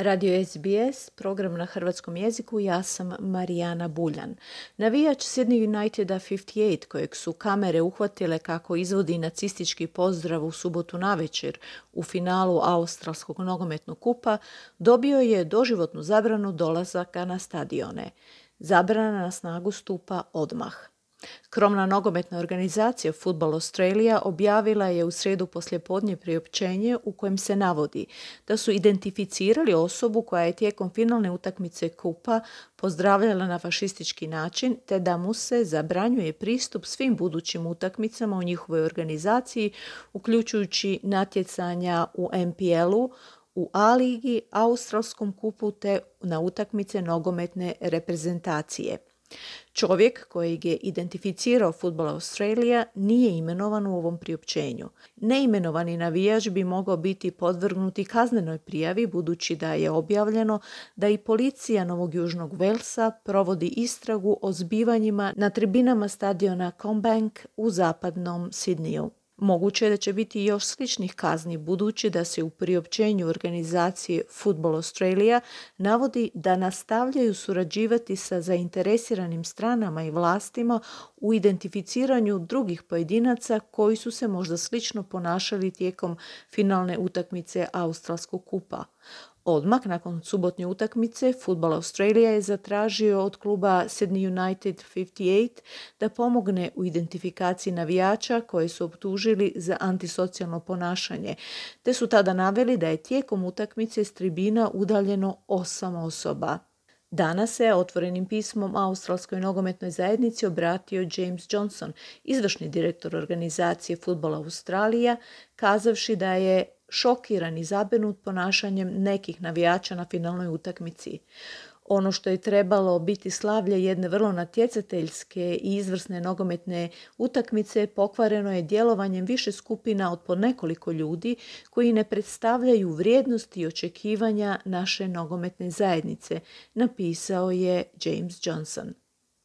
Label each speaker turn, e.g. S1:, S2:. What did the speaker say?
S1: Radio SBS, program na hrvatskom jeziku, ja sam Marijana Buljan. Navijač Sydney Uniteda 58, kojeg su kamere uhvatile kako izvodi nacistički pozdrav u subotu navečer u finalu Australskog nogometnog kupa, dobio je doživotnu zabranu dolazaka na stadione. Zabrana na snagu stupa odmah. Kromna nogometna organizacija Football Australia objavila je u sredu poslijepodnje priopćenje u kojem se navodi da su identificirali osobu koja je tijekom finalne utakmice kupa pozdravljala na fašistički način te da mu se zabranjuje pristup svim budućim utakmicama u njihovoj organizaciji, uključujući natjecanja u MPL-u, u A-ligi, Australskom kupu te na utakmice nogometne reprezentacije. Čovjek kojeg je identificirao Football Australia nije imenovan u ovom priopćenju. Neimenovani navijač bi mogao biti podvrgnuti kaznenoj prijavi budući da je objavljeno da i policija Novog Južnog Velsa provodi istragu o zbivanjima na tribinama stadiona Combank u zapadnom Sidniju. Moguće je da će biti još sličnih kazni budući da se u priopćenju organizacije Football Australia navodi da nastavljaju surađivati sa zainteresiranim stranama i vlastima u identificiranju drugih pojedinaca koji su se možda slično ponašali tijekom finalne utakmice Australskog kupa. Odmah nakon subotnje utakmice Football Australia je zatražio od kluba Sydney United 58 da pomogne u identifikaciji navijača koje su optužili za antisocijalno ponašanje, te su tada naveli da je tijekom utakmice s tribina udaljeno osam osoba. Danas se otvorenim pismom Australskoj nogometnoj zajednici obratio James Johnson, izvršni direktor organizacije Futbola Australija, kazavši da je šokiran i zabrinut ponašanjem nekih navijača na finalnoj utakmici. Ono što je trebalo biti slavlje jedne vrlo natjecateljske i izvrsne nogometne utakmice pokvareno je djelovanjem više skupina od po nekoliko ljudi koji ne predstavljaju vrijednosti i očekivanja naše nogometne zajednice, napisao je James Johnson.